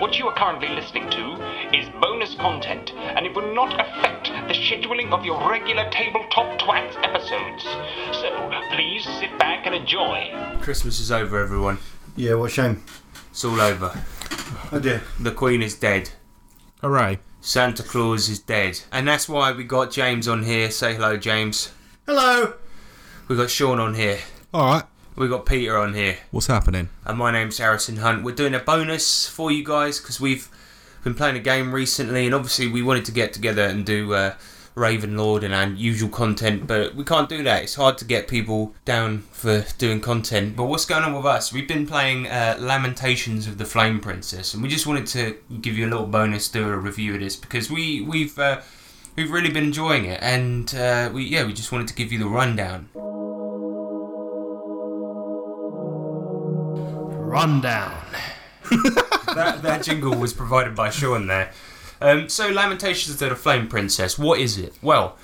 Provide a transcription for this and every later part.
What you are currently listening to is bonus content, and it will not affect the scheduling of your regular Tabletop Twats episodes. So, please sit back and enjoy. Christmas is over, everyone. Yeah, what a shame. It's all over. Oh dear. The Queen is dead. Hooray. Santa Claus is dead. And that's why we got James on here. Say hello, James. Hello. We got Sean on here. Alright, We got Peter on here. what's happening? And my name's Harrison Hunt. We're doing a bonus for you guys because we've been playing a game recently, and obviously we wanted to get together and do uh, Raven Lord and our usual content, but we can't do that. It's hard to get people down for doing content. But what's going on with us? We've been playing uh, Lamentations of the Flame Princess, and we just wanted to give you a little bonus, do a review of this because we we've. Uh, We've really been enjoying it, and uh, we yeah, we just wanted to give you the rundown. Rundown. that, that jingle was provided by Sean there. Um, so, Lamentations of the Flame Princess, what is it? Well,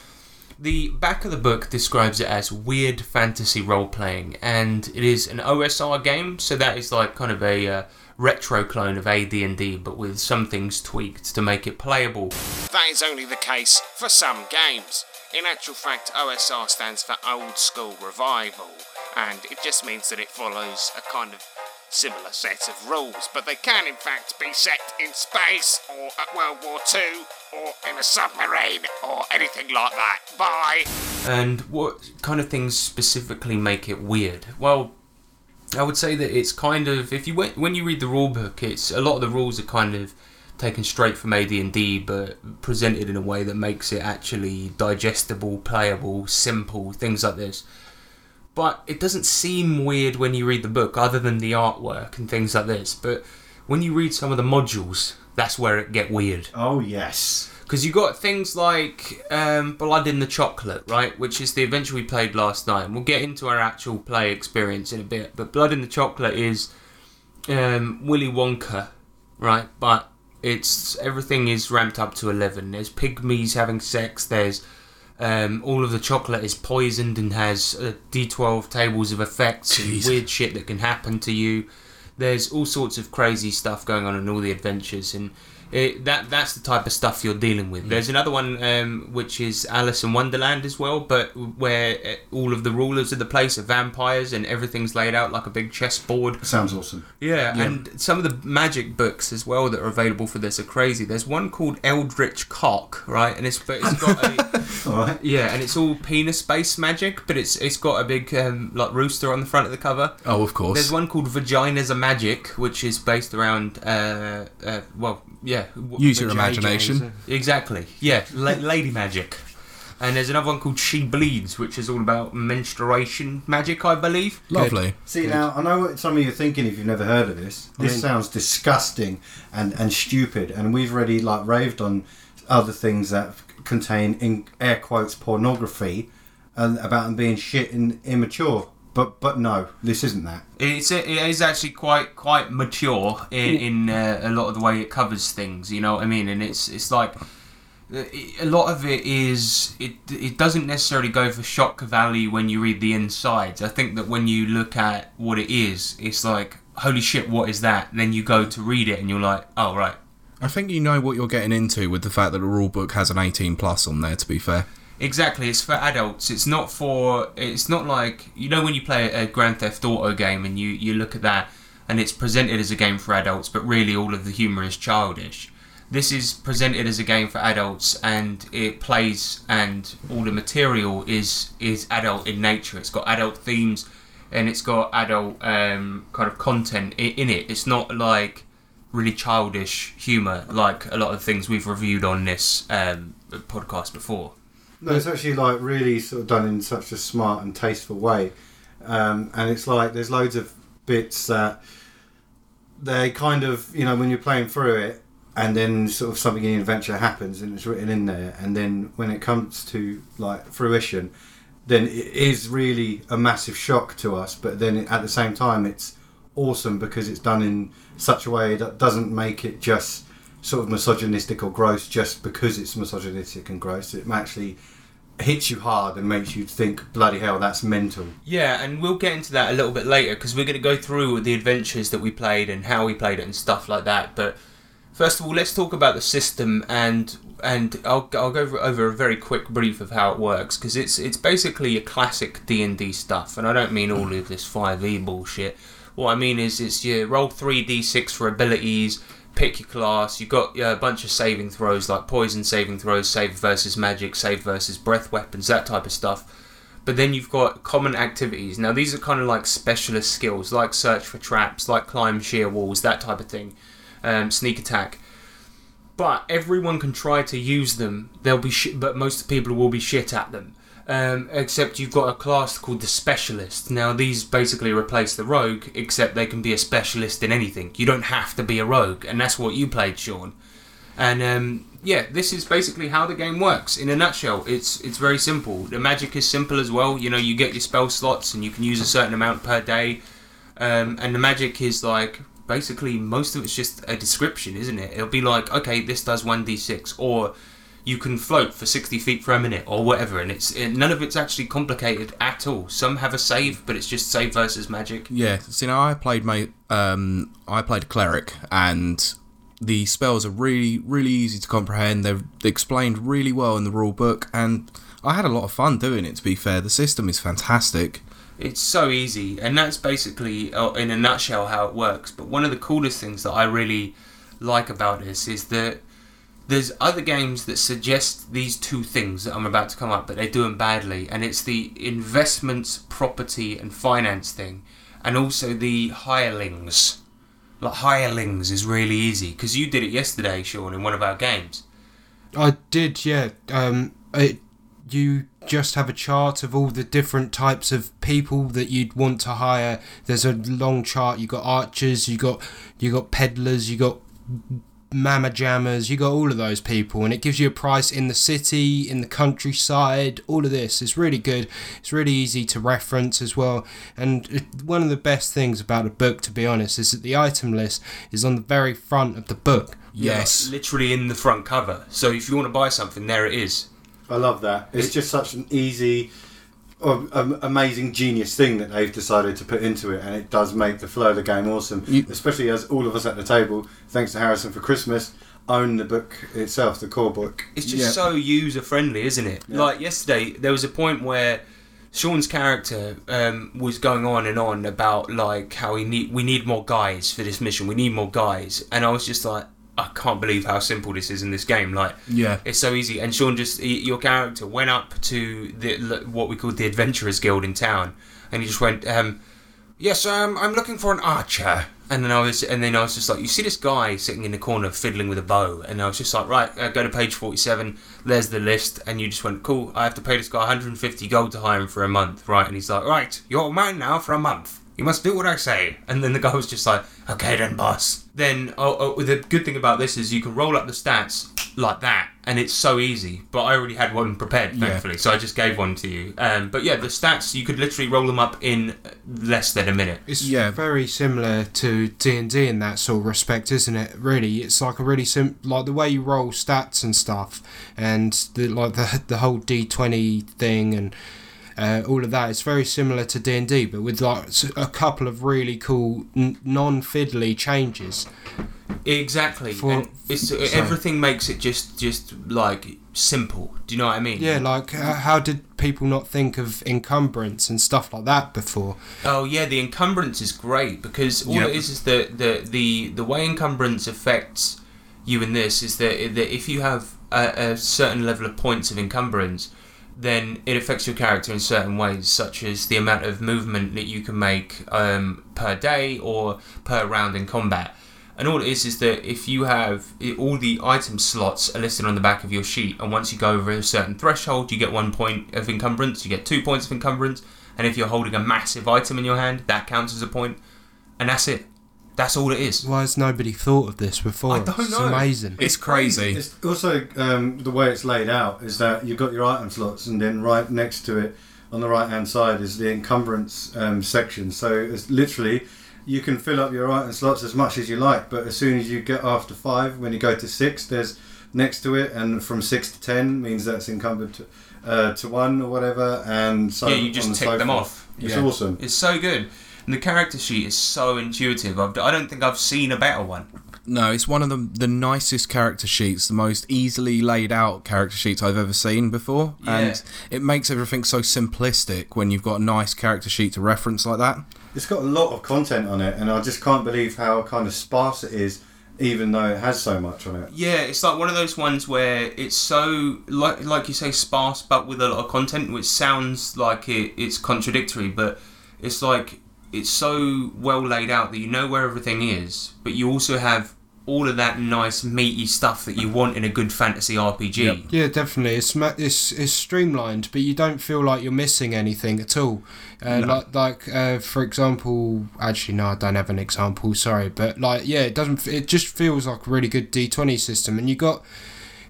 the back of the book describes it as weird fantasy role playing, and it is an OSR game, so that is like kind of a uh, retro clone of AD&D, but with some things tweaked to make it playable. That is only the case for some games. In actual fact, OSR stands for Old School Revival, and it just means that it follows a kind of similar set of rules, but they can in fact be set in space, or at World War II, or in a submarine, or anything like that. Bye! And what kind of things specifically make it weird? Well, I would say that it's kind of if you went, when you read the rule book, it's a lot of the rules are kind of taken straight from AD&D, but presented in a way that makes it actually digestible, playable, simple, things like this. But it doesn't seem weird when you read the book, other than the artwork and things like this. But when you read some of the modules, that's where it get weird Oh yes. because you got things like um, Blood in the Chocolate, right? Which is the adventure we played last night. And we'll get into our actual play experience in a bit. But Blood in the Chocolate is um, Willy Wonka, right? But it's everything is ramped up to eleven. There's pygmies having sex. There's um, all of the chocolate is poisoned and has uh, D12 tables of effects and weird shit that can happen to you. There's all sorts of crazy stuff going on in all the adventures, and it, that that's the type of stuff you're dealing with. There's another one um, which is Alice in Wonderland as well, but where uh, all of the rulers of the place are vampires and everything's laid out like a big chessboard. Sounds awesome. Yeah, and some of the magic books as well that are available for this are crazy. There's one called Eldritch Cock, right? And it's but it's got a right. yeah, and it's all penis-based magic, but it's it's got a big um, like rooster on the front of the cover. Oh, of course. There's one called Vaginas are Magic, which is based around, uh, uh, well, yeah. W- Use your vagi- imagination. Exactly. Yeah, la- lady magic. And there's another one called She Bleeds, which is all about menstruation magic, I believe. Lovely. See now, I know what some of you are thinking if you've never heard of this. This mean- sounds disgusting and, and stupid, and we've already like raved on other things that contain in air quotes pornography and about them being shit and immature. But but no, this isn't that. It's it is actually quite quite mature in, in uh, a lot of the way it covers things. You know what I mean? And it's it's like uh, a lot of it is it it doesn't necessarily go for shock value when you read the insides. I think that when you look at what it is, it's like holy shit, what is that? And then you go to read it and you're like, oh right. I think you know what you're getting into with the fact that the rule book has an 18 plus on there, to be fair. Exactly, it's for adults. It's not for. It's not like you know when you play a Grand Theft Auto game and you you look at that and it's presented as a game for adults, but really all of the humor is childish. This is presented as a game for adults, and it plays and all the material is is adult in nature. It's got adult themes, and it's got adult um, kind of content in it. It's not like really childish humor like a lot of things we've reviewed on this um, podcast before. No, it's actually like really sort of done in such a smart and tasteful way, um, and it's like there's loads of bits that they kind of you know when you're playing through it, and then sort of something in the adventure happens and it's written in there, and then when it comes to like fruition, then it is really a massive shock to us. But then at the same time, it's awesome because it's done in such a way that doesn't make it just sort of misogynistic or gross just because it's misogynistic and gross. It actually hits you hard and makes you think, bloody hell, that's mental. Yeah, and we'll get into that a little bit later because we're going to go through the adventures that we played and how we played it and stuff like that. But First of all, let's talk about the system and and I'll, I'll go over, a very quick brief of how it works because it's it's basically your classic D and D stuff, and I don't mean all of this five E bullshit. What I mean is it's your roll three D six for abilities, pick your class. You've got uh, a bunch of saving throws like poison saving throws, save versus magic, save versus breath weapons, that type of stuff. But then you've got common activities. Now these are kind of like specialist skills, like search for traps, like climb sheer walls, that type of thing, um, sneak attack. But everyone can try to use them. They'll be, sh- but most people will be shit at them. Um, except you've got a class called the specialist. Now these basically replace the rogue, except they can be a specialist in anything. You don't have to be a rogue, and that's what you played, Sean. And um, yeah, this is basically how the game works in a nutshell. It's it's very simple. The magic is simple as well. You know, you get your spell slots, and you can use a certain amount per day. Um, and the magic is like basically most of it's just a description, isn't it? It'll be like, okay, this does one d six, or you can float for sixty feet for a minute, or whatever. And it's it, none of it's actually complicated at all. Some have a save, but it's just save versus magic. Yeah, see now I played my um I played cleric and the spells are really really easy to comprehend. They're explained really well in the rule book and I had a lot of fun doing it to be fair. The system is fantastic. It's so easy, and that's basically, uh, in a nutshell, how it works. But one of the coolest things that I really like about this is that there's other games that suggest these two things that I'm about to come up, but they do them badly, and it's the investments, property, and finance thing, and also the hirelings. Like hirelings is really easy because you did it yesterday, Sean, in one of our games. I did, yeah. Um, it, you just have a chart of all the different types of people that you'd want to hire. There's a long chart. You got archers, you got you got peddlers, you got mama jammers, you got all of those people, and it gives you a price in the city, in the countryside. All of this is really good. It's really easy to reference as well. And one of the best things about a book, to be honest, is that the item list is on the very front of the book. Yes. Literally in the front cover. So if you want to buy something, there it is. I love that. It's just such an easy, or, um, amazing, genius thing that they've decided to put into it, and it does make the flow of the game awesome. You- Especially as all of us at the table, thanks to Harrison for Christmas, own the book itself, the core book. It's just Yeah. so user friendly, isn't it? Yeah. Like yesterday, there was a point where Sean's character um, was going on and on about like how we need we need more guys for this mission. We need more guys, and I was just like, I can't believe how simple this is in this game. Like, Yeah. it's so easy. And Sean just he, your character went up to the what we call the Adventurers Guild in town, and he just went, um, "Yes, um, I'm looking for an archer." And then I was, and then I was just like, "You see this guy sitting in the corner fiddling with a bow?" And I was just like, "Right, uh, go to page forty-seven. There's the list." And you just went, "Cool. I have to pay this guy 150 gold to hire him for a month, right?" And he's like, "Right, you're mine now for a month." You must do what I say. And then the guy was just like, okay then, boss. Then, oh, oh, the good thing about this is you can roll up the stats like that, and it's so easy. But I already had one prepared, Yeah. thankfully, so I just gave one to you. Um, but yeah, the stats you could literally roll them up in less than a minute. It's Yeah. very similar to D and D in that sort of respect, isn't it? Really, it's like a really sim like the way you roll stats and stuff, and the like the the whole D twenty thing and uh, all of that. It's very similar to D and D, but with like a couple of really cool n- non fiddly changes. Exactly. For- and it's, sorry. everything makes it just, just like simple. Do you know what I mean? Yeah, like uh, how did people not think of encumbrance and stuff like that before? Oh yeah, the encumbrance is great because all Yep. it is is the, the the the way encumbrance affects you in this is that, that if you have a, a certain level of points of encumbrance, then it affects your character in certain ways, such as the amount of movement that you can make um, per day or per round in combat. And all it is is that if you have it, all the item slots are listed on the back of your sheet, and once you go over a certain threshold, you get one point of encumbrance, you get two points of encumbrance, and if you're holding a massive item in your hand, that counts as a point, and that's it. That's all it is. Why has nobody thought of this before? I don't it's know. amazing. It's crazy. It's also um, the way it's laid out is that you've got your item slots, and then right next to it, on the right hand side, is the encumbrance um, section. So it's literally you can fill up your item slots as much as you like, but as soon as you get after five, when you go to six, there's next to it, and from six to ten means that's encumbered to, uh, to one or whatever, and so Yeah, you just tick so them forth. off. It's Yeah. awesome. It's so good. And the character sheet is so intuitive. I've, I don't think I've seen a better one. No, it's one of the the nicest character sheets, the most easily laid out character sheets I've ever seen before, Yeah. and it makes everything so simplistic when you've got a nice character sheet to reference like that. It's got a lot of content on it, and I just can't believe how kind of sparse it is, even though it has so much on it. Yeah, it's like one of those ones where it's so like like you say sparse, but with a lot of content, which sounds like it, it's contradictory, but it's like it's so well laid out that you know where everything is, but you also have all of that nice meaty stuff that you want in a good fantasy RPG. Yep. Yeah, definitely. It's it's it's streamlined, but you don't feel like you're missing anything at all. Uh, Like like uh, for example, actually no, I don't have an example. Sorry, but like yeah, it doesn't. It just feels like a really good D twenty system, and you got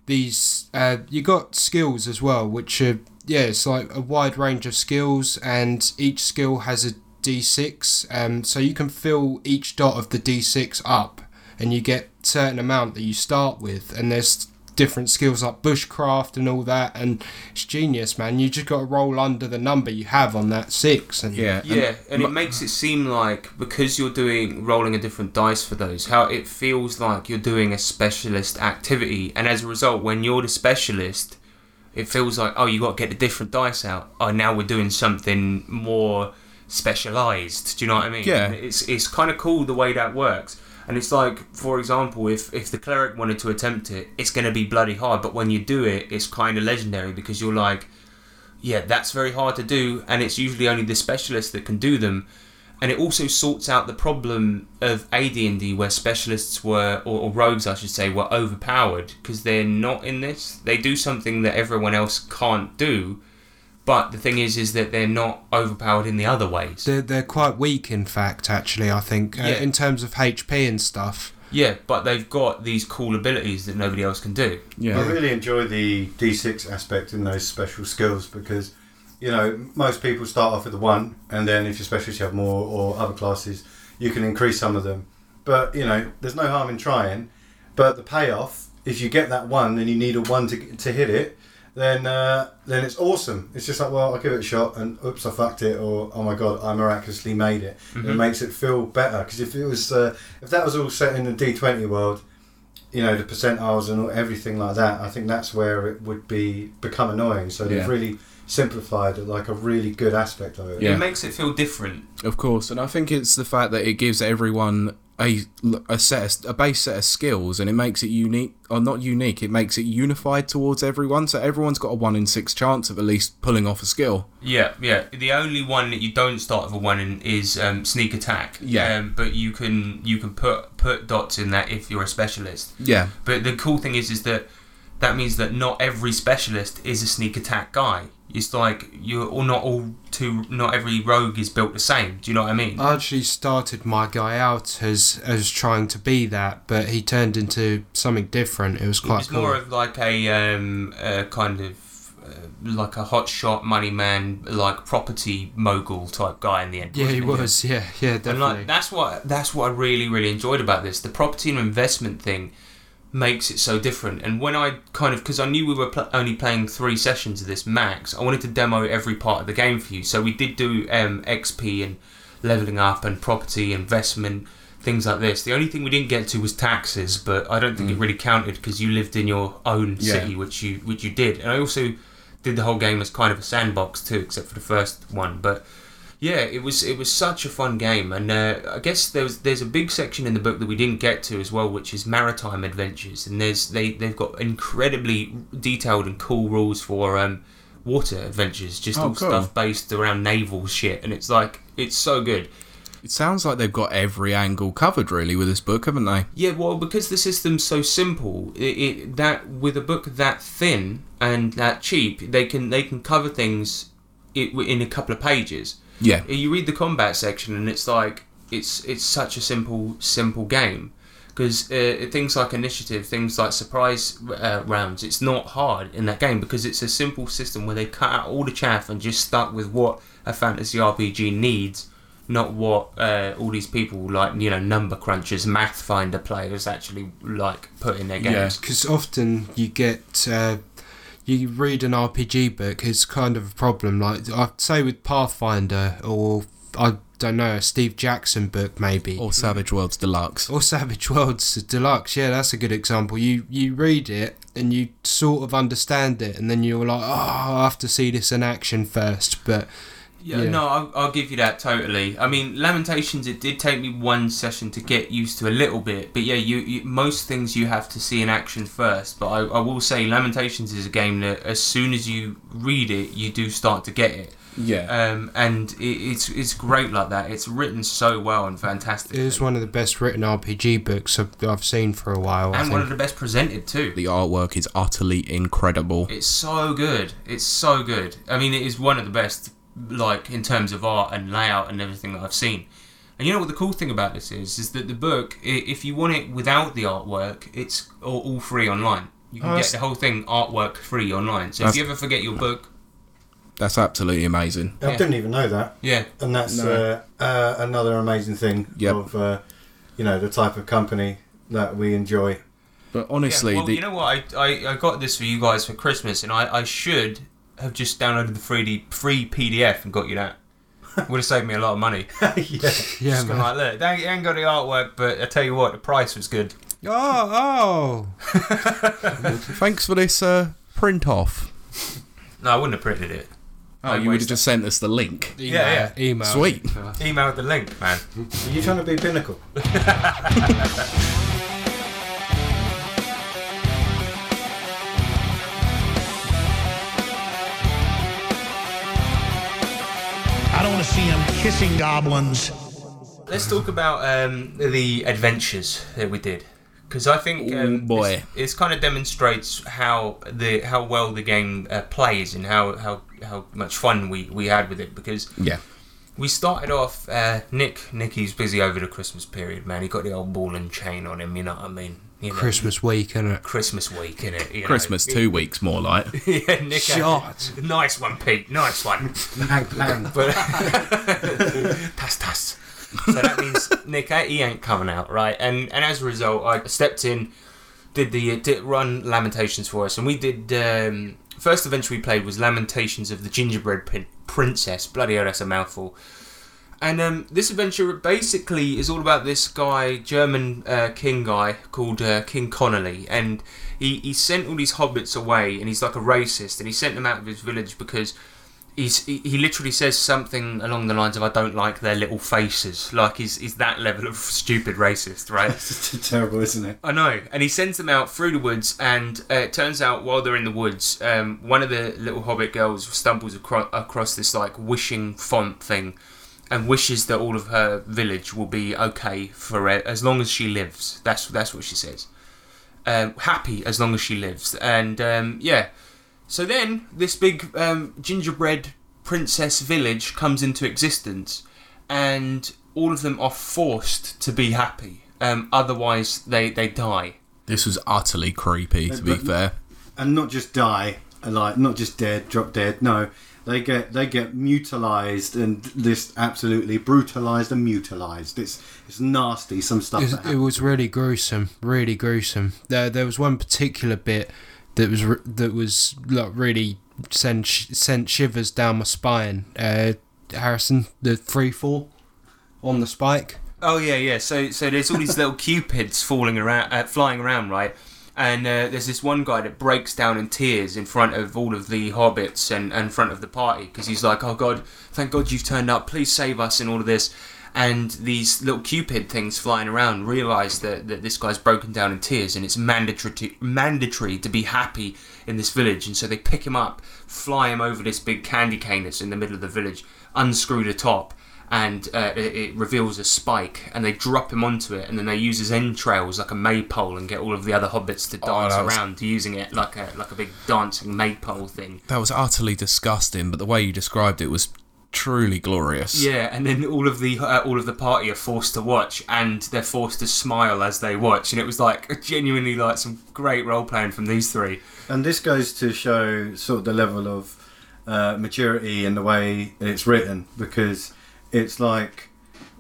these. Uh, you got skills as well, which are yeah, it's like a wide range of skills, and each skill has a D6. Um, so you can fill each dot of the D6 up, and you get certain amount that you start with, and there's different skills like bushcraft and all that, and it's genius, man. You just got to roll under the number you have on that six, and Yeah, and Yeah, and it makes it seem like because you're doing rolling a different dice for those, how it feels like you're doing a specialist activity, and as a result, when you're the specialist, it feels like oh, you got to get the different dice out. Oh, now we're doing something more specialized. Do you know what I mean? Yeah. It's it's kind of cool the way that works. And it's like, for example, if if the cleric wanted to attempt it, it's going to be bloody hard. But when you do it, it's kind of legendary because you're like, yeah, that's very hard to do, and it's usually only the specialists that can do them. And it also sorts out the problem of AD&D where specialists were, or, or rogues I should say, were overpowered because they're not in this. They do something that everyone else can't do, but the thing is, is that they're not overpowered in the other ways. they're they're quite weak. In fact, actually, I think uh, in terms of HP and stuff. Yeah, but they've got these cool abilities that nobody else can do. yeah, I really enjoy the D6 aspect in those special skills because, you know, most people start off with the one, and then if you're specialist, you have more, or other classes, you can increase some of them. But, you know, there's no harm in trying. But the payoff, if you get that one and you need a one to, to hit it, then uh, then it's awesome. It's just like, well, I'll give it a shot, and oops, I fucked it, or oh my god, I miraculously made it. Mm-hmm. It makes it feel better because if it was, uh, if that was all set in the D20 world, you know the percentiles and everything like that. I think that's where it would be become annoying. So they've Yeah. really simplified like a really good aspect of it. Yeah. It makes it feel different. Of course, and I think it's the fact that it gives everyone a, a set of, a base set of skills, and it makes it unique or not unique. It makes it unified towards everyone, so everyone's got a one in six chance of at least pulling off a skill. Yeah, yeah. The only one that you don't start with a one in is um, sneak attack. Yeah. Um, but you can you can put put dots in that if you're a specialist. Yeah, But the cool thing is is that that means that not every specialist is a sneak attack guy. It's like you or not all two not every rogue is built the same. Do you know what I mean? I actually started my guy out as as trying to be that, but he turned into something different. It was quite it's cool. more of like a um a kind of uh, like a hot shot money man like property mogul type guy in the end. yeah, he was. Yeah, yeah, And like that's what that's what I really really enjoyed about this. The property and investment thing makes it so different. And when I kind of because I knew we were pl- only playing three sessions of this max, I wanted to demo every part of the game for you. So we did do um, XP and leveling up and property investment things like this. The only thing we didn't get to was taxes, but I don't think it really counted because you lived in your own Yeah. city, which you which you did. And I also did the whole game as kind of a sandbox too, except for the first one, but yeah, it was it was such a fun game, and uh, I guess there's there's a big section in the book that we didn't get to as well, which is maritime adventures, and there's they they've got incredibly detailed and cool rules for um, water adventures, just Oh, all cool. stuff based around naval shit, and it's like it's so good. it sounds like they've got every angle covered really with this book, haven't they? Yeah, well, because the system's so simple, it, it that with a book that thin and that cheap, they can they can cover things it, in a couple of pages. Yeah, you read the combat section and it's like it's it's such a simple simple game because uh, things like initiative things like surprise uh, rounds it's not hard in that game because it's a simple system where they cut out all the chaff and just stuck with what a fantasy rpg needs not what uh, all these people like you know number crunchers math finder players actually like put in their games. Yeah. games because often you get uh, you read an RPG book, it's kind of a problem. Like I'd say with Pathfinder, or I don't know a Steve Jackson book maybe Or Savage Worlds Deluxe. or Savage Worlds Deluxe. Yeah, that's a good example. You you read it and you sort of understand it, and then you're like, oh, I have to see this in action first. But Yeah, Yeah. no, I'll, I'll give you that totally. I mean, Lamentations, it did take me one session to get used to a little bit, but yeah, you, you most things you have to see in action first. But I, I will say, Lamentations is a game that as soon as you read it, you do start to get it. Yeah. Um, and it, it's it's great like that. It's written so well and fantastic. it is one of the best written RPG books I've, I've seen for a while. I and one of the best presented too. the artwork is utterly incredible. It's so good. It's so good. I mean, it is one of the best, like in terms of art and layout and everything that I've seen. And you know what the cool thing about this is? Is that the book, if you want it without the artwork, it's all, all free online. You can Oh, get the whole thing artwork free online. So if you ever forget your book, That's absolutely amazing. I Yeah. didn't even know that, yeah, and that's No. uh, uh, another amazing thing Yep. of uh, you know the type of company that we enjoy. But honestly, Yeah, well, the, you know what? I, I, I got this for you guys for Christmas, and I, I should have just downloaded the free free PDF and got you that. Would have saved me a lot of money. yeah. yeah, Just gone man. like, look, they ain't got the artwork, but I tell you what, the price was good. Oh, oh. thanks for this uh, print off. No, I wouldn't have printed it. Oh, I'd you would have just sent us the link. Email, Yeah, Email. Sweet. Email the link, man. Are you trying to be pinnacle? See him kissing goblins. Let's talk about um, the adventures that we did, because I think um, Ooh, boy. it's, it's kind of demonstrates how the how well the game uh, plays and how, how how much fun we, we had with it. Because Yeah. we started off. Uh, Nick Nicky's busy over the Christmas period, man. He got the old ball and chain on him. You know what I mean? You know, Christmas week, innit? Christmas week, innit? You know? Christmas two weeks more like. yeah, Nick. Shot. Nice one, Pete. Nice one. Bang, bang. But tass tass. So that means Nick eh, he ain't coming out, right? And and as a result, I stepped in, did the did run Lamentations for us, and we did. Um, first adventure we played was Lamentations of the Gingerbread Prin- Princess. Bloody hell, that's a mouthful. And um, this adventure basically is all about this guy, German uh, king guy called uh, King Connolly, and he, he sent all these hobbits away, and he's like a racist, and he sent them out of his village because he's he, he literally says something along the lines of "I don't like their little faces," like he's he's that level of stupid racist, right? It's terrible, isn't it? I know, and he sends them out through the woods, and uh, it turns out while they're in the woods, um, one of the little hobbit girls stumbles acro- across this like wishing font thing, and wishes that all of her village will be okay for as long as she lives. That's that's what she says. Um, happy as long as she lives, and um, yeah. So then this big um, gingerbread princess village comes into existence, and all of them are forced to be happy. Um, otherwise, they they die. This was utterly creepy, to be fair. And not just die, like not just dead, drop dead. No, they get they get mutilized and this absolutely brutalized and mutilized. It's it's nasty. Some stuff. It, that it was really gruesome, really gruesome. There, there was one particular bit that was that was like really sent sent shivers down my spine. Uh, Harrison, the free fall on the spike. Oh yeah, yeah. So so there's all these little cupids falling around, uh, flying around, right? And uh, there's this one guy that breaks down in tears in front of all of the hobbits and and in front of the party because he's like, "Oh God, thank God you've turned up. Please save us!" and all of this. And these little cupid things flying around realize that, that this guy's broken down in tears and it's mandatory to, mandatory to be happy in this village. And so they pick him up, fly him over this big candy cane that's in the middle of the village, unscrew the top, and uh, it, it reveals a spike, and they drop him onto it, and then they use his entrails like a maypole, and get all of the other hobbits to Oh, dance was- around using it like a like a big dancing maypole thing. That was utterly disgusting, but the way you described it was truly glorious. Yeah, and then all of the uh, all of the party are forced to watch, and they're forced to smile as they watch, and it was like genuinely like some great role playing from these three. And this goes to show sort of the level of uh, maturity in the way it's written because it's like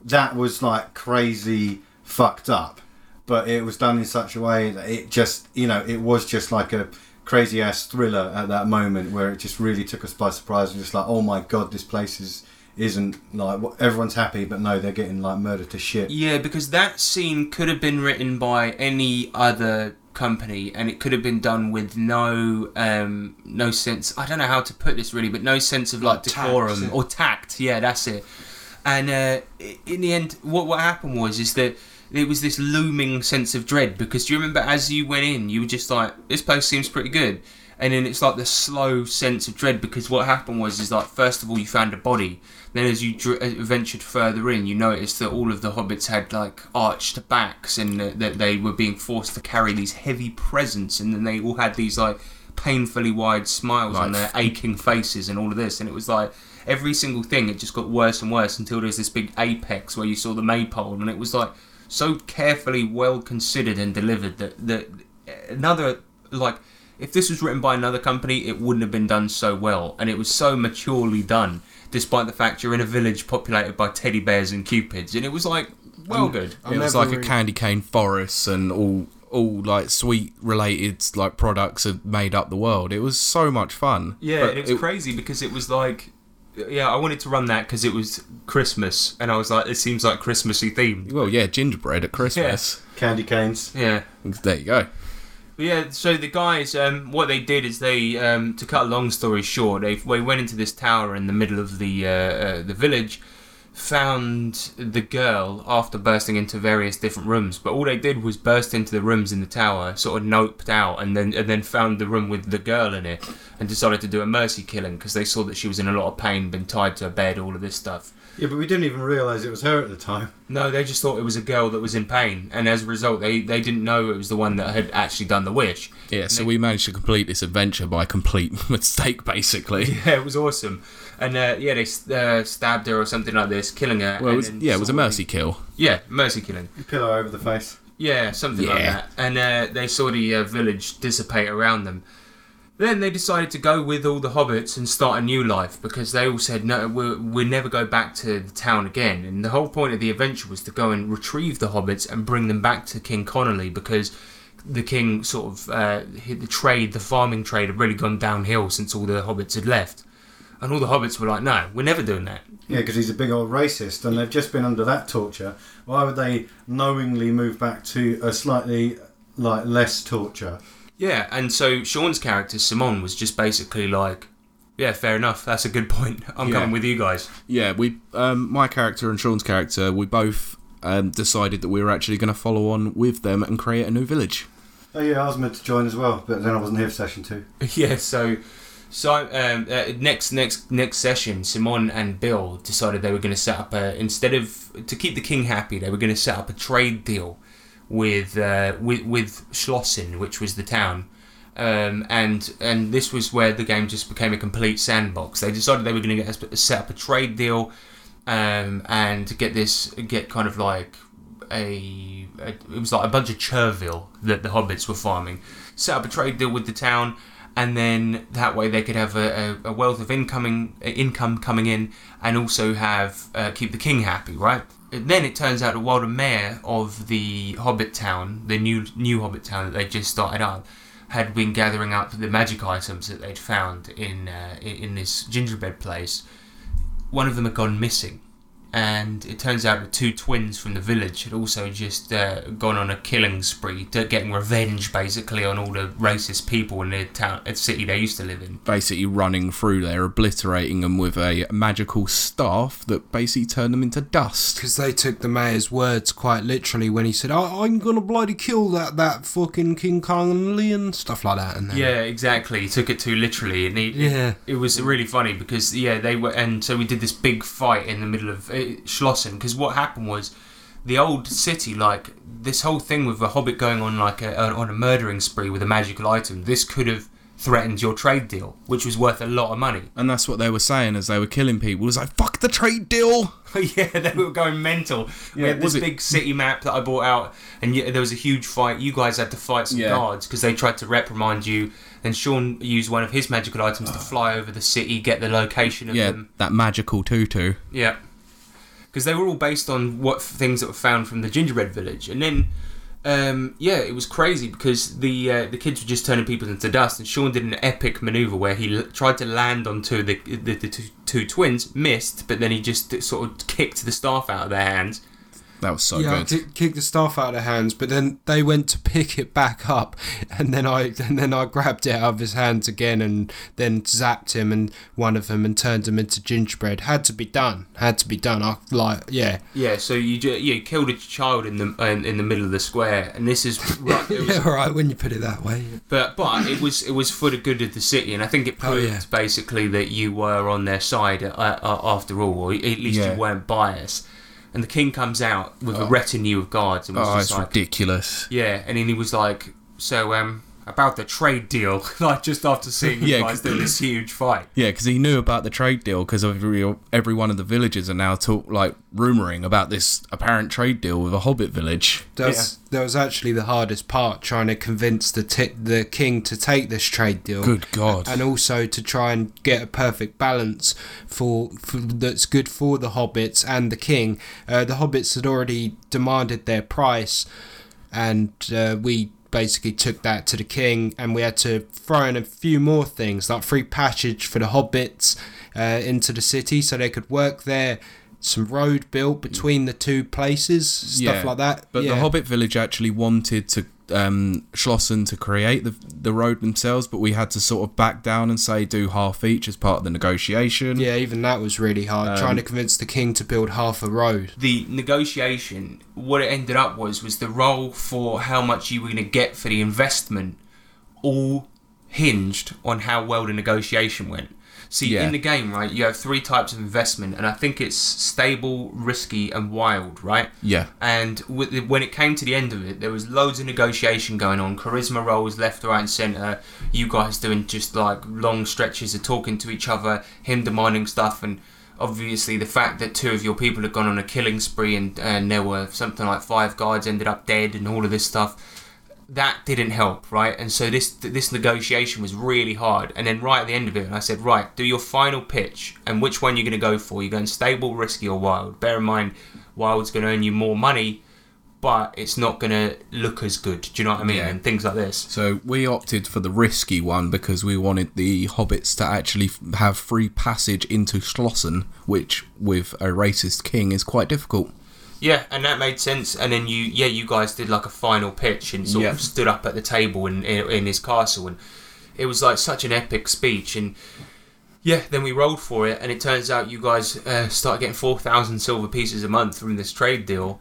that was like crazy fucked up, but it was done in such a way that it just, you know, it was just like a crazy ass thriller at that moment where it just really took us by surprise and just like, oh my god, this place is isn't like what everyone's happy, but no, they're getting like murdered to shit. Yeah, because that scene could have been written by any other company, and it could have been done with no um, no sense. I don't know how to put this really, but no sense of like Tact, decorum yeah. or tact. Yeah, that's it. And uh, in the end, what what happened was is that it was this looming sense of dread because do you remember as you went in, you were just like, this place seems pretty good. And then it's like the slow sense of dread because what happened was is like first of all you found a body, then as you dr- uh, ventured further in, you noticed that all of the hobbits had like arched backs and uh, that they were being forced to carry these heavy presents, and then they all had these like painfully wide smiles on their aching faces and all of this, and it was like every single thing it just got worse and worse until there was this big apex where you saw the maypole, and it was like so carefully well considered and delivered that that another like if this was written by another company, it wouldn't have been done so well, and it was so maturely done, despite the fact you're in a village populated by teddy bears and cupids, and it was like well good. I'm it was never like a candy cane forest and all all like sweet related like products have made up the world. It was so much fun. Yeah, But and it was it- crazy because it was like, yeah, I wanted to run that because it was Christmas, and I was like, it seems like Christmassy themed. Well, yeah, gingerbread at Christmas. Candy canes. Yeah. There you go. But yeah, so the guys, um, what they did is they, um, to cut a long story short, they, they went into this tower in the middle of the uh, uh, the village, found the girl after bursting into various different rooms. But all they did was burst into the rooms in the tower, sort of noped out, and then and then found the room with the girl in it, and decided to do a mercy killing because they saw that she was in a lot of pain, been tied to a bed, all of this stuff. Yeah, but we didn't even realise it was her at the time. No, they just thought it was a girl that was in pain, and as a result, they, they didn't know it was the one that had actually done the wish. Yeah, so we managed to complete this adventure by complete mistake, basically. Yeah, it was awesome. And uh, yeah, they uh, stabbed her or something like this, killing her. Well, it was, yeah, it was a sort of- mercy kill. Yeah, mercy killing. Pillow over the face. Yeah, something like that. And uh, they saw the uh, village dissipate around them. Then they decided to go with all the hobbits and start a new life because they all said, no, we'll, we'll never go back to the town again. And the whole point of the adventure was to go and retrieve the hobbits and bring them back to King Connolly because the king sort of, uh, hit the trade, the farming trade had really gone downhill since all the hobbits had left. And all the hobbits were like, no, we're never doing that. Yeah, because he's a big old racist, and they've just been under that torture. Why would they knowingly move back to a slightly like less torture? Yeah, and so Sean's character, Simon, was just basically like, yeah, fair enough, that's a good point. I'm Yeah. coming with you guys. Yeah, we, um, my character and Sean's character, we both um, decided that we were actually going to follow on with them and create a new village. Oh yeah, I was meant to join as well, but then I wasn't here for session two. yeah, so so um, uh, next next next session, Simon and Bill decided they were going to set up a instead of to keep the king happy, they were going to set up a trade deal with uh, with with Schlossen, which was the town. Um, and and this was where the game just became a complete sandbox. They decided they were going to set up a trade deal, um, and get this get kind of like a, a it was like a bunch of chervil that the hobbits were farming. Set up a trade deal with the town, and then that way they could have a, a, wealth of incoming income coming in, and also have uh, keep the king happy, right? And then it turns out the mayor of the Hobbit town, the new new Hobbit town that they just started up, had been gathering up the magic items that they'd found in uh, in this gingerbread place, one of them had gone missing. And it turns out the two twins from the village had also just uh, gone on a killing spree, getting revenge basically on all the racist people in the town, the city they used to live in. Basically, running through there, obliterating them with a magical staff that basically turned them into dust. Because they took the mayor's words quite literally when he said, oh, I'm gonna bloody kill that, that fucking King Kong and stuff like that. And then, Yeah, exactly. He took it too literally, and he, Yeah. it was really funny because yeah, they were, and so we did this big fight in the middle of Schlossen. Because what happened was, the old city, like this whole thing with the Hobbit going on like a, on a murdering spree with a magical item, this could have threatened your trade deal, which was worth a lot of money. And that's what they were saying as they were killing people. It was like, fuck the trade deal! yeah, they were going mental. We had this big city map that I bought out, and yeah, there was a huge fight. You guys had to fight some Yeah. guards because they tried to reprimand you. Then Sean used one of his magical items to fly over the city, get the location of Yeah, them. that magical tutu. Yeah, because they were all based on what things that were found from the gingerbread village, and then Um, yeah, it was crazy because the uh, the kids were just turning people into dust, and Sean did an epic maneuver where he l- tried to land onto the the, the two, two twins, missed, but then he just sort of kicked the staff out of their hands. That was so yeah, I good. ki- kicked the staff out of their hands, but then they went to pick it back up, and then I and then I grabbed it out of his hands again, and then zapped him and one of them and turned him into gingerbread. Had to be done. Had to be done. I like yeah. Yeah, so you ju- you killed a child in the in, in the middle of the square, and this is right. It was, Yeah, all right. When you put it that way. But but it was it was for the good of the city, and I think it Oh, yeah. basically that you were on their side uh, uh, after all, or at least Yeah. you weren't biased. And the king comes out with a retinue of guards and was Oh, just it's like, ridiculous. yeah, and then he was like, so um about the trade deal, like just after seeing you Yeah, guys 'cause- do this huge fight. Yeah, because he knew about the trade deal because every every one of the villages are now talk like rumoring about this apparent trade deal with a hobbit village. That was, that was actually the hardest part, trying to convince the t- the king to take this trade deal. Good God. And also to try and get a perfect balance for, for that's good for the hobbits and the king. Uh, the hobbits had already demanded their price, and uh, we basically took that to the king, and we had to throw in a few more things like free passage for the hobbits uh, into the city so they could work there. Some road built between the two places, stuff like that. But Yeah. the Hobbit village actually wanted to um, Schlossen to create the the road themselves, but we had to sort of back down and say do half each as part of the negotiation. Yeah, even that was really hard. Um, trying to convince the king to build half a road. the negotiation, what it ended up was was the role for how much you were going to get for the investment, all hinged on how well the negotiation went. See, Yeah. in the game, right, you have three types of investment, and I think it's stable, risky, and wild, right? Yeah. And the, when it came to the end of it, there was loads of negotiation going on. Charisma rolls left, right, and centre. You guys doing just like long stretches of talking to each other, him demanding stuff, and obviously the fact that two of your people had gone on a killing spree and, and there were something like five guards ended up dead and all of this stuff. That didn't help, right? And so this this negotiation was really hard. And then right at the end of it, I said, right, do your final pitch, and which one you're going to go for? You're going stable, risky, or wild. Bear in mind, wild's going to earn you more money, but it's not going to look as good. Do you know what I mean? Yeah. And things like this. So we opted for the risky one because we wanted the hobbits to actually have free passage into Schlossen, which with a racist king is quite difficult. Yeah, and that made sense. And then you, yeah, you guys did like a final pitch and sort Yeah. of stood up at the table in, in in his castle, and it was like such an epic speech. And yeah, then we rolled for it, and it turns out you guys uh, started getting four thousand silver pieces a month from this trade deal,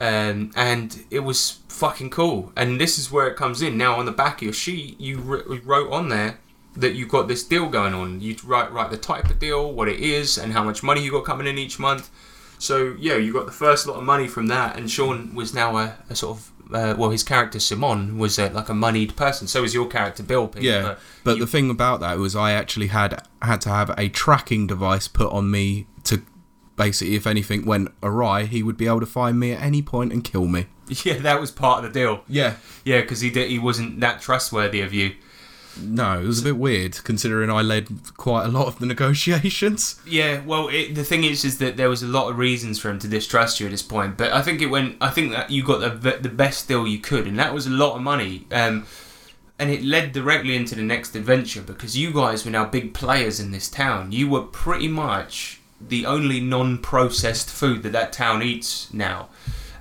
um, and it was fucking cool. And this is where it comes in. Now on the back of your sheet, you wr- wrote on there that you've got this deal going on. You write write the type of deal, what it is, and how much money you got coming in each month. So yeah, you got the first lot of money from that, and Sean was now a, a sort of uh, well, his character Simon was uh like a moneyed person. So was your character Bill. Pete, Yeah, but, you- the thing about that was I actually had had to have a tracking device put on me to basically, if anything went awry, he would be able to find me at any point and kill me. yeah, that was part of the deal. Yeah. Yeah, because he did, he wasn't that trustworthy of you. No, it was a bit weird considering I led quite a lot of the negotiations. Yeah, well, it, the thing is, is that there was a lot of reasons for him to distrust you at this point. But I think it went. I think that you got the the best deal you could, and that was a lot of money. Um, and it led directly into the next adventure because you guys were now big players in this town. You were pretty much the only non-processed food that that town eats now.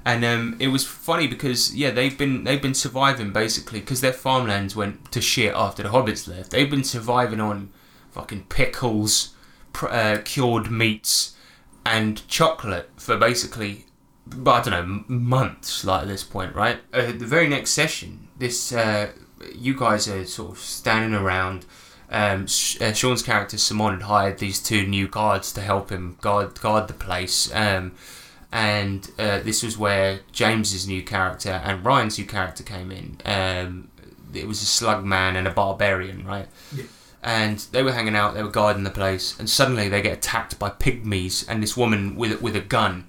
And um, it was funny because yeah, they've been they've been surviving basically because their farmlands went to shit after the hobbits left. They've been surviving on fucking pickles, uh, cured meats, and chocolate for basically I don't know months. Like at this point, right? Uh, the very next session, this uh, you guys are sort of standing around. Um, uh, Sean's character Simon had hired these two new guards to help him guard guard the place. Um, and uh, this was where James's new character and Ryan's new character came in. Um, it was a slug man and a barbarian, right? Yeah. And they were hanging out, they were guarding the place, and suddenly they get attacked by pygmies and this woman with with a gun.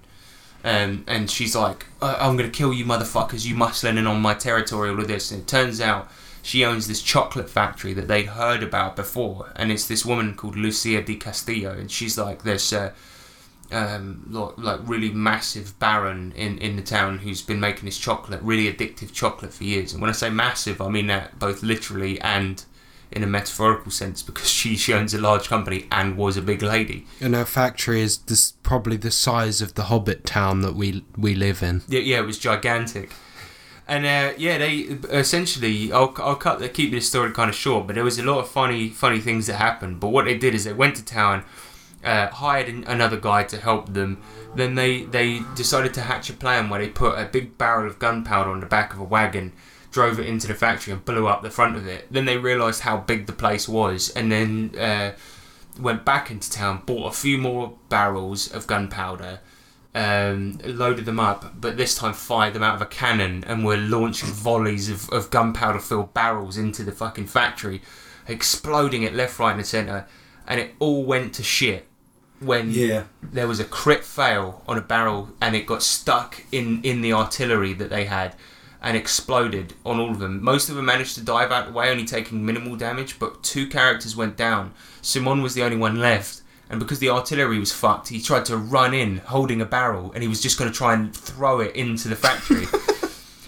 Um, and she's like, "I- "I'm gonna kill you, motherfuckers! You muscling in on my territory, all of this." And it turns out she owns this chocolate factory that they'd heard about before, and it's this woman called Lucia di Castillo, and she's like this. Uh, um, like, like really massive baron in, in the town who's been making this chocolate, really addictive chocolate for years. And when I say massive, I mean that both literally and in a metaphorical sense because she, she owns a large company and was a big lady. And her factory is this, probably the size of the Hobbit town that we we live in. Yeah, yeah, it was gigantic. And uh, yeah, they essentially. I'll, I'll cut keep this story kind of short, but there was a lot of funny funny things that happened. But what they did is they went to town, uh, hired an, another guy to help them. Then they they decided to hatch a plan where they put a big barrel of gunpowder on the back of a wagon, drove it into the factory and blew up the front of it. Then they realised how big the place was, and then uh, went back into town, bought a few more barrels of gunpowder um, loaded them up, but this time fired them out of a cannon and were launching volleys of, of gunpowder filled barrels into the fucking factory, exploding it left, right, and centre. And it all went to shit when Yeah. there was a crit fail on a barrel and it got stuck in, in the artillery that they had and exploded on all of them. Most of them managed to dive out of the way, only taking minimal damage, but two characters went down. Simon was the only one left. And because the artillery was fucked, he tried to run in holding a barrel and he was just going to try and throw it into the factory.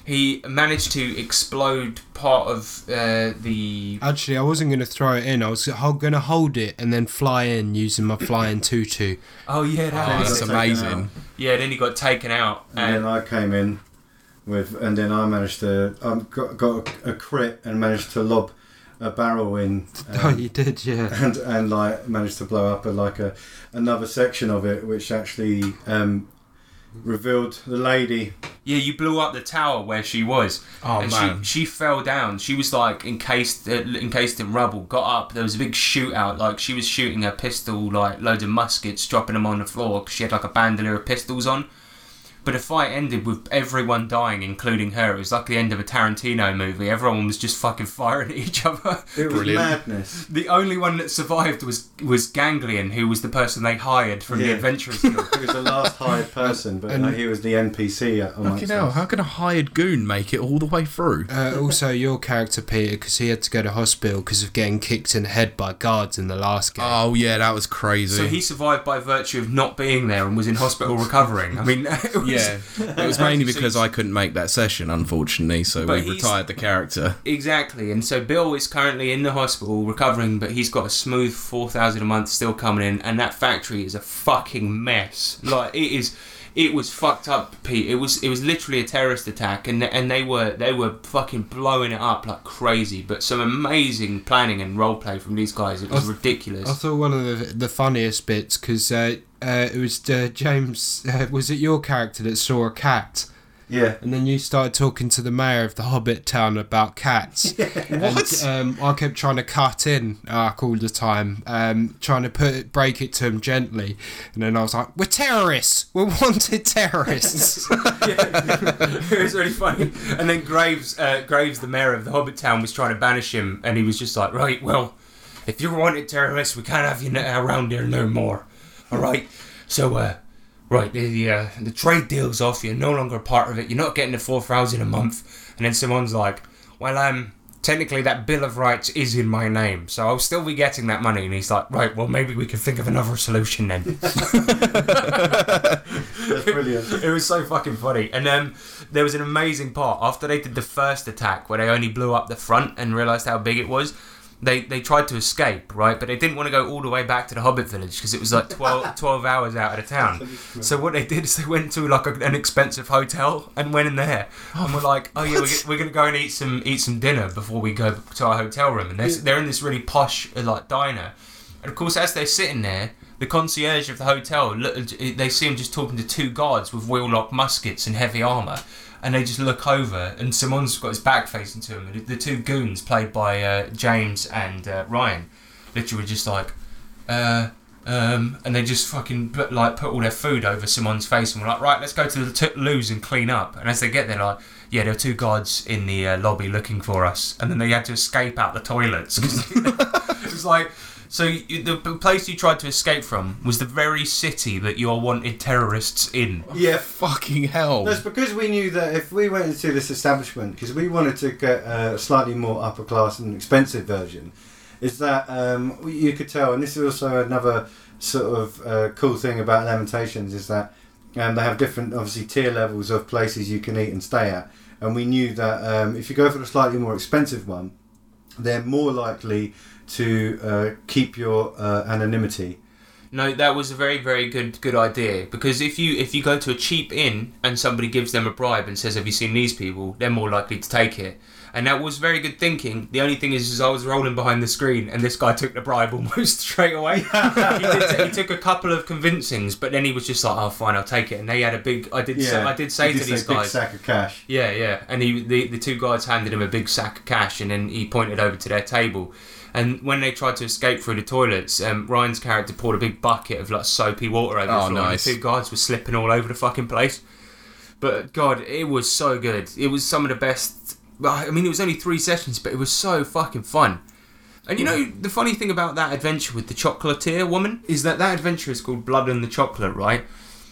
he managed to explode part of uh, the. Actually, I wasn't going to throw it in. I was going to hold it and then fly in using my flying tutu. Oh, yeah, that Oh, was that's amazing. Yeah, then he got taken out. And And, then I came in with, and then I managed to, I got, got a, a crit and managed to lob a barrel in, Oh, um, you did, yeah. and and like managed to blow up a, like a another section of it, which actually um, revealed the lady. Yeah, you blew up the tower where she was. Oh, and man. She, she fell down. She was like encased uh, encased in rubble. Got up. There was a big shootout. Like she was shooting her pistol, like loads of muskets, dropping them on the floor. 'cause she had like a bandolier of pistols on. But the fight ended with everyone dying, including her. It was like the end of a Tarantino movie. Everyone was just fucking firing at each other. It was Brilliant. madness. The only one that survived was was Ganglion, who was the person they hired from the Yeah. Adventurers Guild. He was the last hired person, but And- uh, he was the NPC. At, amongst Fucking hell, how can a hired goon make it all the way through? Uh, also, your character, Peter, because he had to go to hospital because of getting kicked in the head by guards in the last game. Oh, yeah, that was crazy. So he survived by virtue of not being there and was in hospital recovering. I mean, it was, yeah, it was mainly because I couldn't make that session, unfortunately, so But we retired the character. Exactly, and so Bill is currently in the hospital recovering, but he's got a smooth four thousand a month still coming in, and that factory is a fucking mess. Like it is, it was fucked up, Pete. It was it was literally a terrorist attack, and and they were they were fucking blowing it up like crazy. But some amazing planning and role play from these guys. It was I th- ridiculous. I thought one of the, the funniest bits because uh, uh, it was uh, James. Uh, was it your character that saw a cat? Yeah. And then you started talking to the mayor of the Hobbit town about cats. What? And, um, I kept trying to cut in Ark all the time, um, trying to put it, break it to him gently. And then I was like, "We're terrorists. We're wanted terrorists." it was really funny. And then Graves, uh, Graves, the mayor of the Hobbit town, was trying to banish him, and he was just like, "Right, well, if you're wanted terrorists, we can't have you around here no more. All right, so uh, right, the uh, the trade deal's off. You're no longer a part of it. You're not getting the four thousand a month." And then someone's like, "Well, um." Technically, that Bill of Rights is in my name, so I'll still be getting that money. And he's like, "Right, well, maybe we can think of another solution then." That's brilliant. it was so fucking funny. And then there was an amazing part after they did the first attack where they only blew up the front and realized how big it was. They they tried to escape, right? But they didn't want to go all the way back to the Hobbit village because it was like 12, 12 hours out of the town. So what they did is they went to like a, an expensive hotel and went in there and were like, "Oh yeah, we're, g- we're gonna go and eat some eat some dinner before we go to our hotel room." And they're, they're in this really posh uh, like diner. And of course, as they're sitting there, the concierge of the hotel, they see him just talking to two guards with wheel-lock muskets and heavy armour. And they just look over, and Simon's got his back facing to him. And the two goons, played by uh, James and uh, Ryan, literally were just like, uh, um, and they just fucking put, like put all their food over Simon's face and we're like, right, let's go to the t- loos and clean up. And as they get there, like, yeah, there are two guards in the uh, lobby looking for us, and then they had to escape out the toilets. it was like, so you, the the place you tried to escape from was the very city that you're wanted terrorists in. Yeah. Fucking hell. That's because we knew that if we went into this establishment, because we wanted to get a slightly more upper class and expensive version, is that um, you could tell, and this is also another sort of uh, cool thing about Lamentations is that um, they have different, obviously, tier levels of places you can eat and stay at. And we knew that um, if you go for the slightly more expensive one, they're more likely to uh, keep your uh, anonymity. No, that was a very, very good good idea because if you if you go to a cheap inn and somebody gives them a bribe and says, "Have you seen these people?" they're more likely to take it. And that was very good thinking. The only thing is, is I was rolling behind the screen and this guy took the bribe almost straight away. he, did, he took a couple of convincings, but then he was just like, "Oh, fine, I'll take it." And they had a big. I did. Say, I did say to these guys, sack of cash. Yeah, yeah. And he, the, the two guys handed him a big sack of cash, and then he pointed over to their table. And when they tried to escape through the toilets, um, Ryan's character poured a big bucket of like soapy water over Oh, the floor, nice. and the two guys were slipping all over the fucking place. But God, it was so good. It was some of the best. I mean, it was only three sessions, but it was so fucking fun. And you know, the funny thing about that adventure with the chocolatier woman is that that adventure is called Blood in the Chocolate, right?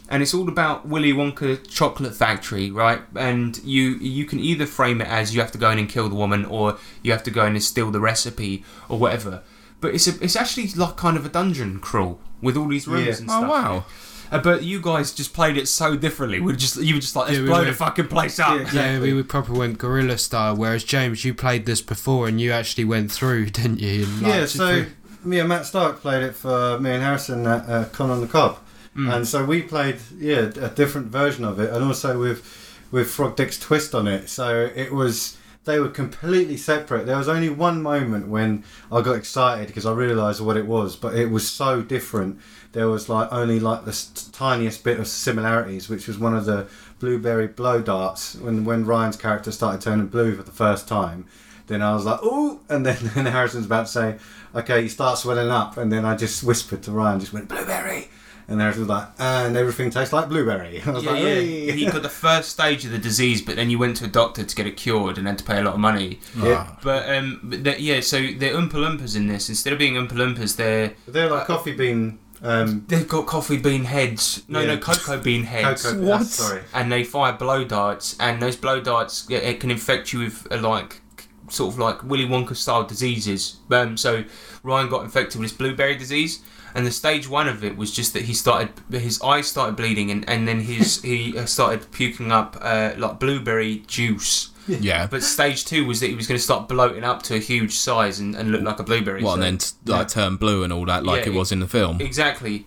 And it's all about Willy Wonka chocolate factory, right? And you you can either frame it as you have to go in and kill the woman, or you have to go in and steal the recipe, or whatever. But it's a, it's actually like kind of a dungeon crawl with all these rooms Yeah. and Oh stuff. wow! Uh, but you guys just played it so differently. We just you were just like, let's Yeah, we blow were- the fucking place up. Yeah, Yeah, Exactly. we, we probably went guerrilla style. Whereas James, you played this before and you actually went through, didn't you? And, like, Yeah, so through- me and Matt Stark played it for me and Harrison at uh, Con on the Cob, Mm. and so we played yeah a different version of it, and also with with Frog Dick's twist on it. So it was they were completely separate. There was only one moment when I got excited because I realised what it was, but it was so different. There was like only like the tiniest bit of similarities, which was one of the blueberry blow darts when when Ryan's character started turning blue for the first time. Then I was like, "Oh!" And then, then Harrison's about to say, "Okay, he starts swelling up." And then I just whispered to Ryan, just went blueberry, and Harrison like, "And everything tastes like blueberry." I was Yeah, like, yeah. "Hey." He got the first stage of the disease, but then you went to a doctor to get it cured and had to pay a lot of money. Yeah. But um, but the, yeah, so they're Oompa Loompas in this. Instead of being Oompa Loompas, they're They're like coffee bean. Um, they've got coffee bean heads. No, Yeah. no, cocoa bean heads. cocoa, What? uh, sorry. And they fire blow darts, and those blow darts it, it can infect you with uh, like sort of like Willy Wonka style diseases. Um, so Ryan got infected with this blueberry disease, and the stage one of it was just that he started his eyes started bleeding, and, and then his he uh, started puking up uh, like blueberry juice. Yeah. But stage two was that he was going to start bloating up to a huge size and, and look like a blueberry. Well, and then t- like turn blue and all that, like Yeah, it was in the film. Exactly.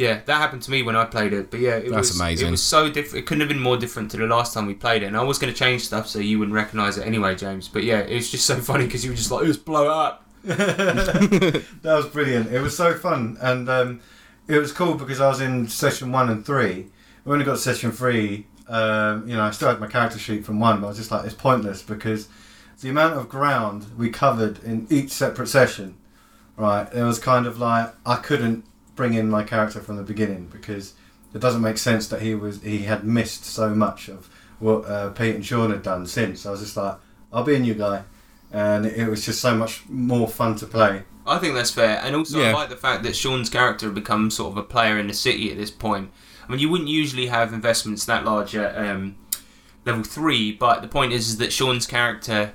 Yeah, that happened to me when I played it. But yeah, it That's was amazing. It was so different. It couldn't have been more different to the last time we played it. And I was going to change stuff so you wouldn't recognise it anyway, James. But yeah, it was just so funny because you were just like, "Let's blow it up." that was brilliant. It was so fun, and um, it was cool because I was in session one and three. We only got to session three. Um, you know, I still had my character sheet from one, but I was just like, it's pointless because the amount of ground we covered in each separate session. Right, it was kind of like I couldn't bring in my character from the beginning because it doesn't make sense that he was he had missed so much of what uh, Pete and Sean had done since. I was just like, I'll be a new guy, and it was just so much more fun to play. I think that's fair, and also I like the fact that Sean's character had become sort of a player in the city at this point. I mean, you wouldn't usually have investments that large at um, level three, but the point is, is that Sean's character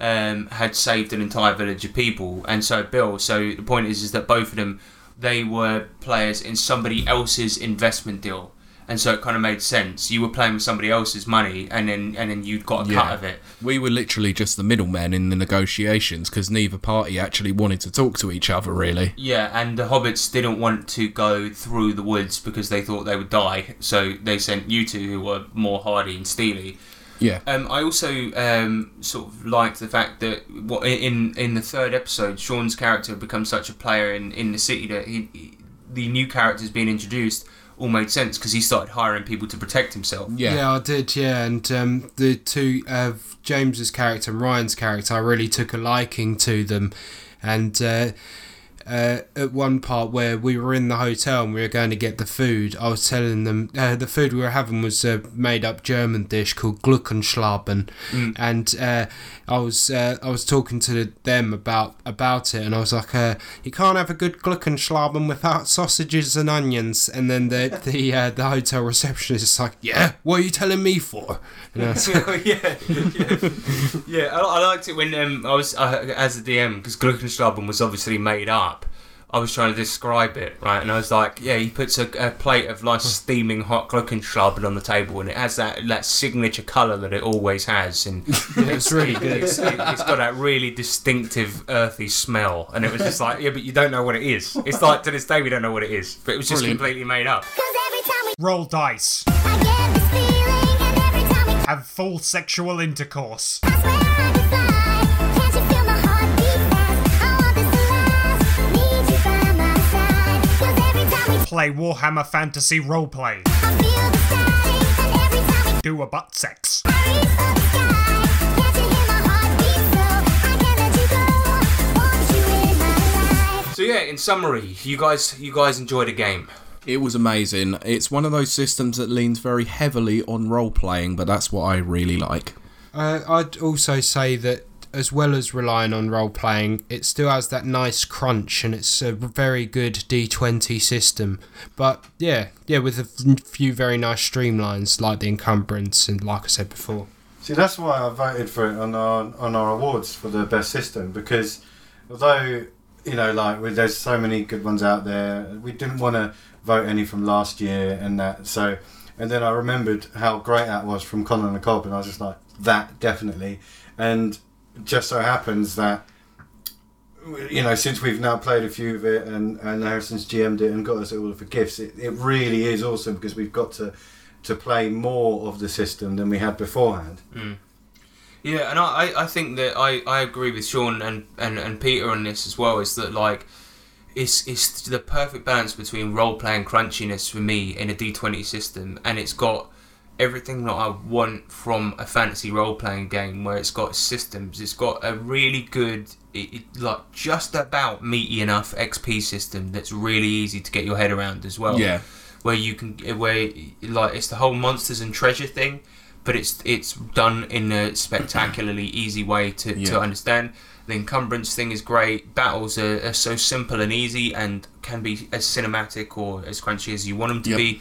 um, had saved an entire village of people, and so Bill. So the point is, is that both of them they were players in somebody else's investment deal, and so it kind of made sense. You were playing with somebody else's money, and then and then you'd got a cut of it. We were literally just the middlemen in the negotiations because neither party actually wanted to talk to each other, really. Yeah, and the hobbits didn't want to go through the woods because they thought they would die, so they sent you two, who were more hardy and steely. Yeah. Um, I also um, sort of liked the fact that what in in the third episode, Sean's character becomes such a player in, in the city that he, he- the new characters being introduced all made sense because he started hiring people to protect himself. Yeah. yeah I did, yeah. And um, the two of James's character and Ryan's character, I really took a liking to them, and uh, uh, at one part where we were in the hotel and we were going to get the food, I was telling them uh, the food we were having was a made up German dish called Gluckenschlaben, and uh, I was uh, I was talking to them about about it, and I was like, uh, you can't have a good Gluckenschlaben without sausages and onions, and then the the uh, the hotel receptionist is like, yeah, what are you telling me for? And I was yeah, yeah, yeah. I, I liked it when um, I was as a DM because Gluckenstraben was obviously made up. I was trying to describe it right, and I was like, yeah, he puts a, a plate of like hmm. steaming hot Gluckenstraben on the table, and it has that that signature colour that it always has, and it's really good. It's, it, it's got that really distinctive earthy smell, and it was just like, yeah, but you don't know what it is. It's like to this day we don't know what it is, but it was just Brilliant. completely made up. Every time we Roll dice. I get this feeling, and every time we Have full sexual intercourse. Play Warhammer Fantasy Roleplay. I feel the static, and every time we Do a butt sex. reach for the sky. Can't you hear my heart beat so? I can't let you go. Want you in my life. So yeah, in summary, you guys you guys enjoyed a game. It was amazing. It's one of those systems that leans very heavily on role playing, but that's what I really like. Uh, I'd also say that as well as relying on role playing, it still has that nice crunch and it's a very good D20 system. But yeah, yeah, with a few very nice streamlines like the encumbrance and like I said before. See, that's why I voted for it on our on our awards for the best system because although you know, like there's so many good ones out there, we didn't want to vote any from last year and that. So, and then I remembered how great that was from Con on the Cob, and I was just like, that definitely. And just so happens that you know, since we've now played a few of it and, and Harrison's GM'd it and got us all of the gifts, it, it really is awesome because we've got to to play more of the system than we had beforehand. Mm. Yeah, and I, I- I think that I, I agree with Sean and, and, and Peter on this as well. Is that like it's it's the perfect balance between role playing crunchiness for me in a D twenty system, and it's got everything that I want from a fantasy role playing game where it's got systems. It's got a really good, it, it, like just about meaty enough XP system that's really easy to get your head around as well Yeah. where you can where like it's the whole monsters and treasure thing but it's it's done in a spectacularly easy way to, Yeah. to understand the encumbrance thing is great battles are, are so simple and easy and can be as cinematic or as crunchy as you want them to Yep. be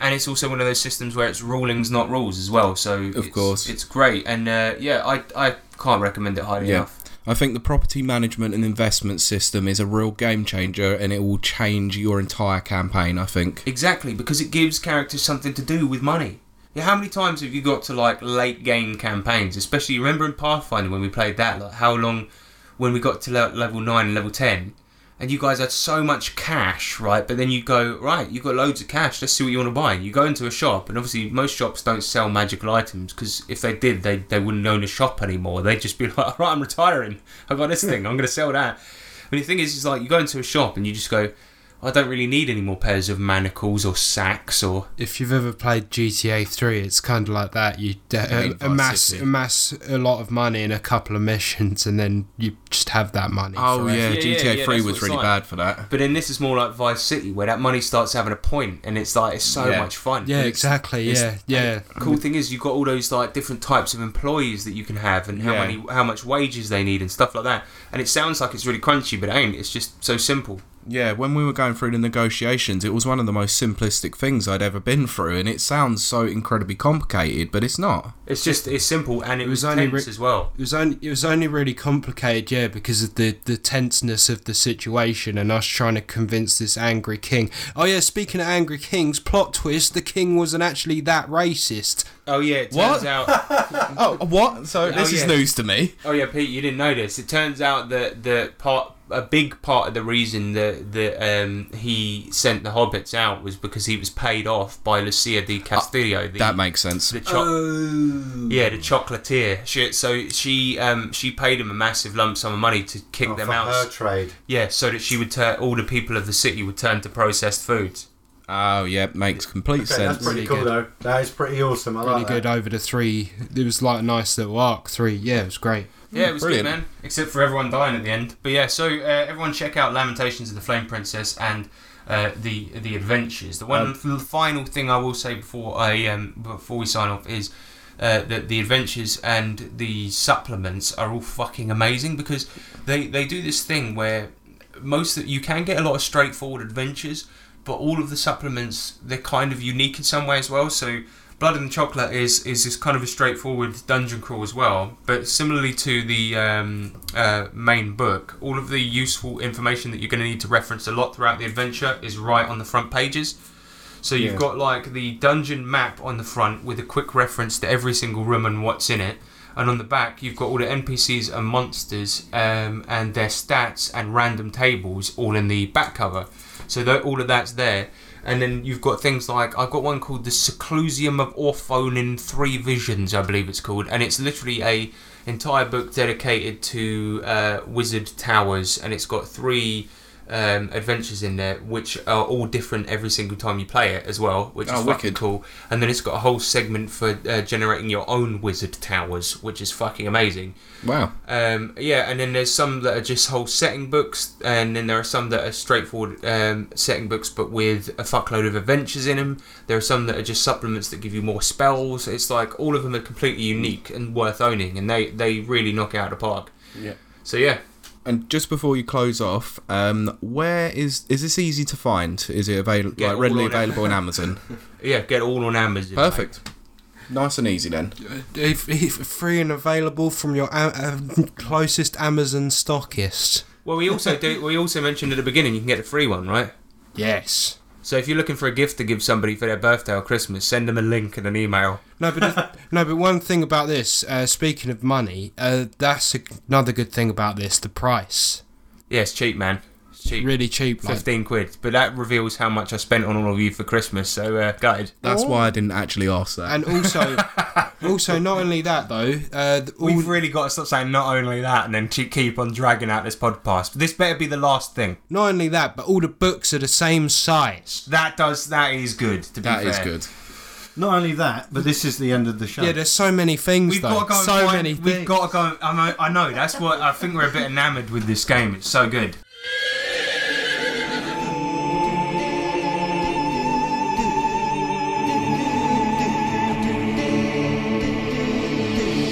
and it's also one of those systems where it's rulings not rules as well so it's, course. it's great and uh, yeah I, I can't recommend it highly Yeah. enough I think the property management and investment system is a real game changer and it will change your entire campaign, I think. Exactly, because it gives characters something to do with money. Yeah, how many times have you got to like late game campaigns? Especially, remember in Pathfinder when we played that, like how long when we got to level nine and level ten, and you guys had so much cash, right? But then you go, right, you've got loads of cash. Let's see what you want to buy. You go into a shop, and obviously most shops don't sell magical items because if they did, they they wouldn't own a shop anymore. They'd just be like, right, I'm retiring. I've got this thing. I'm going to sell that. But the thing is, is like you go into a shop and you just go, I don't really need any more pairs of manacles or sacks or If you've ever played GTA 3, it's kind of like that. You uh, Hate Vice amass amass a lot of money in a couple of missions, and then you just have that money. Oh yeah, Yeah, yeah, GTA yeah, 3 that's was really like. bad for that. But then this is more like Vice City, where that money starts having a point, and it's like it's so Yeah. much fun. Yeah, And exactly. it's- Yeah, yeah. Cool thing is you've got all those like different types of employees that you can have, and how Yeah. many, how much wages they need, and stuff like that. And it sounds like it's really crunchy, but it ain't. It's just so simple. Yeah, when we were going through the negotiations, it was one of the most simplistic things I'd ever been through, and it sounds so incredibly complicated, but it's not. It's just it's simple, and it, It was, was only tense re- as well. It was only it was only really complicated, yeah, because of the the tenseness of the situation and us trying to convince this angry king. Oh yeah, speaking of angry kings, plot twist: the king wasn't actually that racist. Oh yeah, it What? turns out. Oh, what? So Oh, this is yeah. news to me. Oh yeah, Pete, you didn't know this. It turns out that the part, a big part of the reason that that um, he sent the hobbits out was because he was paid off by Lucia di Castillo. the, That makes sense. the cho- yeah, the chocolatier. She, so she um, she paid him a massive lump sum of money to kick Oh, them for out. her trade. Yeah, so that she would turn all the people of the city would turn to processed foods. Oh, yeah, makes complete Okay, that's sense. pretty Really cool good. though. That is pretty awesome. I Really like good that. over the three. It was like a nice little arc. Three, yeah, it was great. Yeah, it was Brilliant. good, man. Except for everyone dying at the end. But yeah, so uh, everyone check out Lamentations of the Flame Princess and uh, the the adventures. The one Um, final thing I will say before I um, before we sign off is. Uh, that the adventures and the supplements are all fucking amazing because they, they do this thing where most that you can get a lot of straightforward adventures, but all of the supplements they're kind of unique in some way as well. So Blood and Chocolate is is this kind of a straightforward dungeon crawl as well, but similarly to the um, uh, main book, all of the useful information that you're going to need to reference a lot throughout the adventure is right on the front pages. So you've Yeah. got like the dungeon map on the front with a quick reference to every single room and what's in it. And on the back, you've got all the NPCs and monsters um, and their stats and random tables all in the back cover. So that, all of that's there. And then you've got things like I've got one called the Seclusium of Orphone in Three Visions, I believe it's called, and it's literally a entire book dedicated to uh, wizard towers, and it's got three um, adventures in there, which are all different every single time you play it as well, which Oh, is fucking cool. And then it's got a whole segment for uh, generating your own wizard towers, which is fucking amazing. Wow. Um, yeah, and then there's some that are just whole setting books, and then there are some that are straightforward um, setting books, but with a fuckload of adventures in them. There are some that are just supplements that give you more spells. It's like all of them are completely unique and worth owning, and they they really knock it out of the park. Yeah. So yeah, And just before you close off, um, where is is this easy to find? Is it available Yeah, like readily on available in Amazon? yeah, get all on Amazon. mate. Perfect. Nice and easy then. If, if free and available from your uh, closest Amazon stockist. Well, we also do. We also mentioned at the beginning you can get a free one, right? Yes. So if you're looking for a gift to give somebody for their birthday or Christmas, send them a link and an email. No, but no, but one thing about this. Uh, speaking of money, uh, that's another good thing about this. The price, Yeah, it's cheap, man. It's cheap. really cheap. Like, 15 quid. But that reveals how much I spent on all of you for Christmas, so uh, gutted. That's why I didn't actually ask that. and also, also not only that though. Uh, th- all, We've really got to stop saying not only that and then ke- keep on dragging out this podcast. This better be the last thing. not only that, but all the books are the same size. That does, that is good, to be that fair. is good. Not only that, but this is the end of the show. Yeah, there's so many things We've though. got to go so find- many We've things. got to go. I know, I know. That's what I think. We're a bit enamoured with this game. It's so good.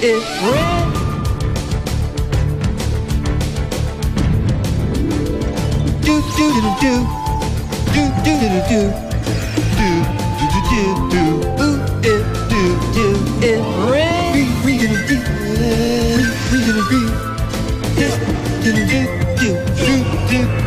It ran. Do do do do do do do do do do do do do do Ooh, it do do it ran. We we gonna do we we gonna do do do do do do do we we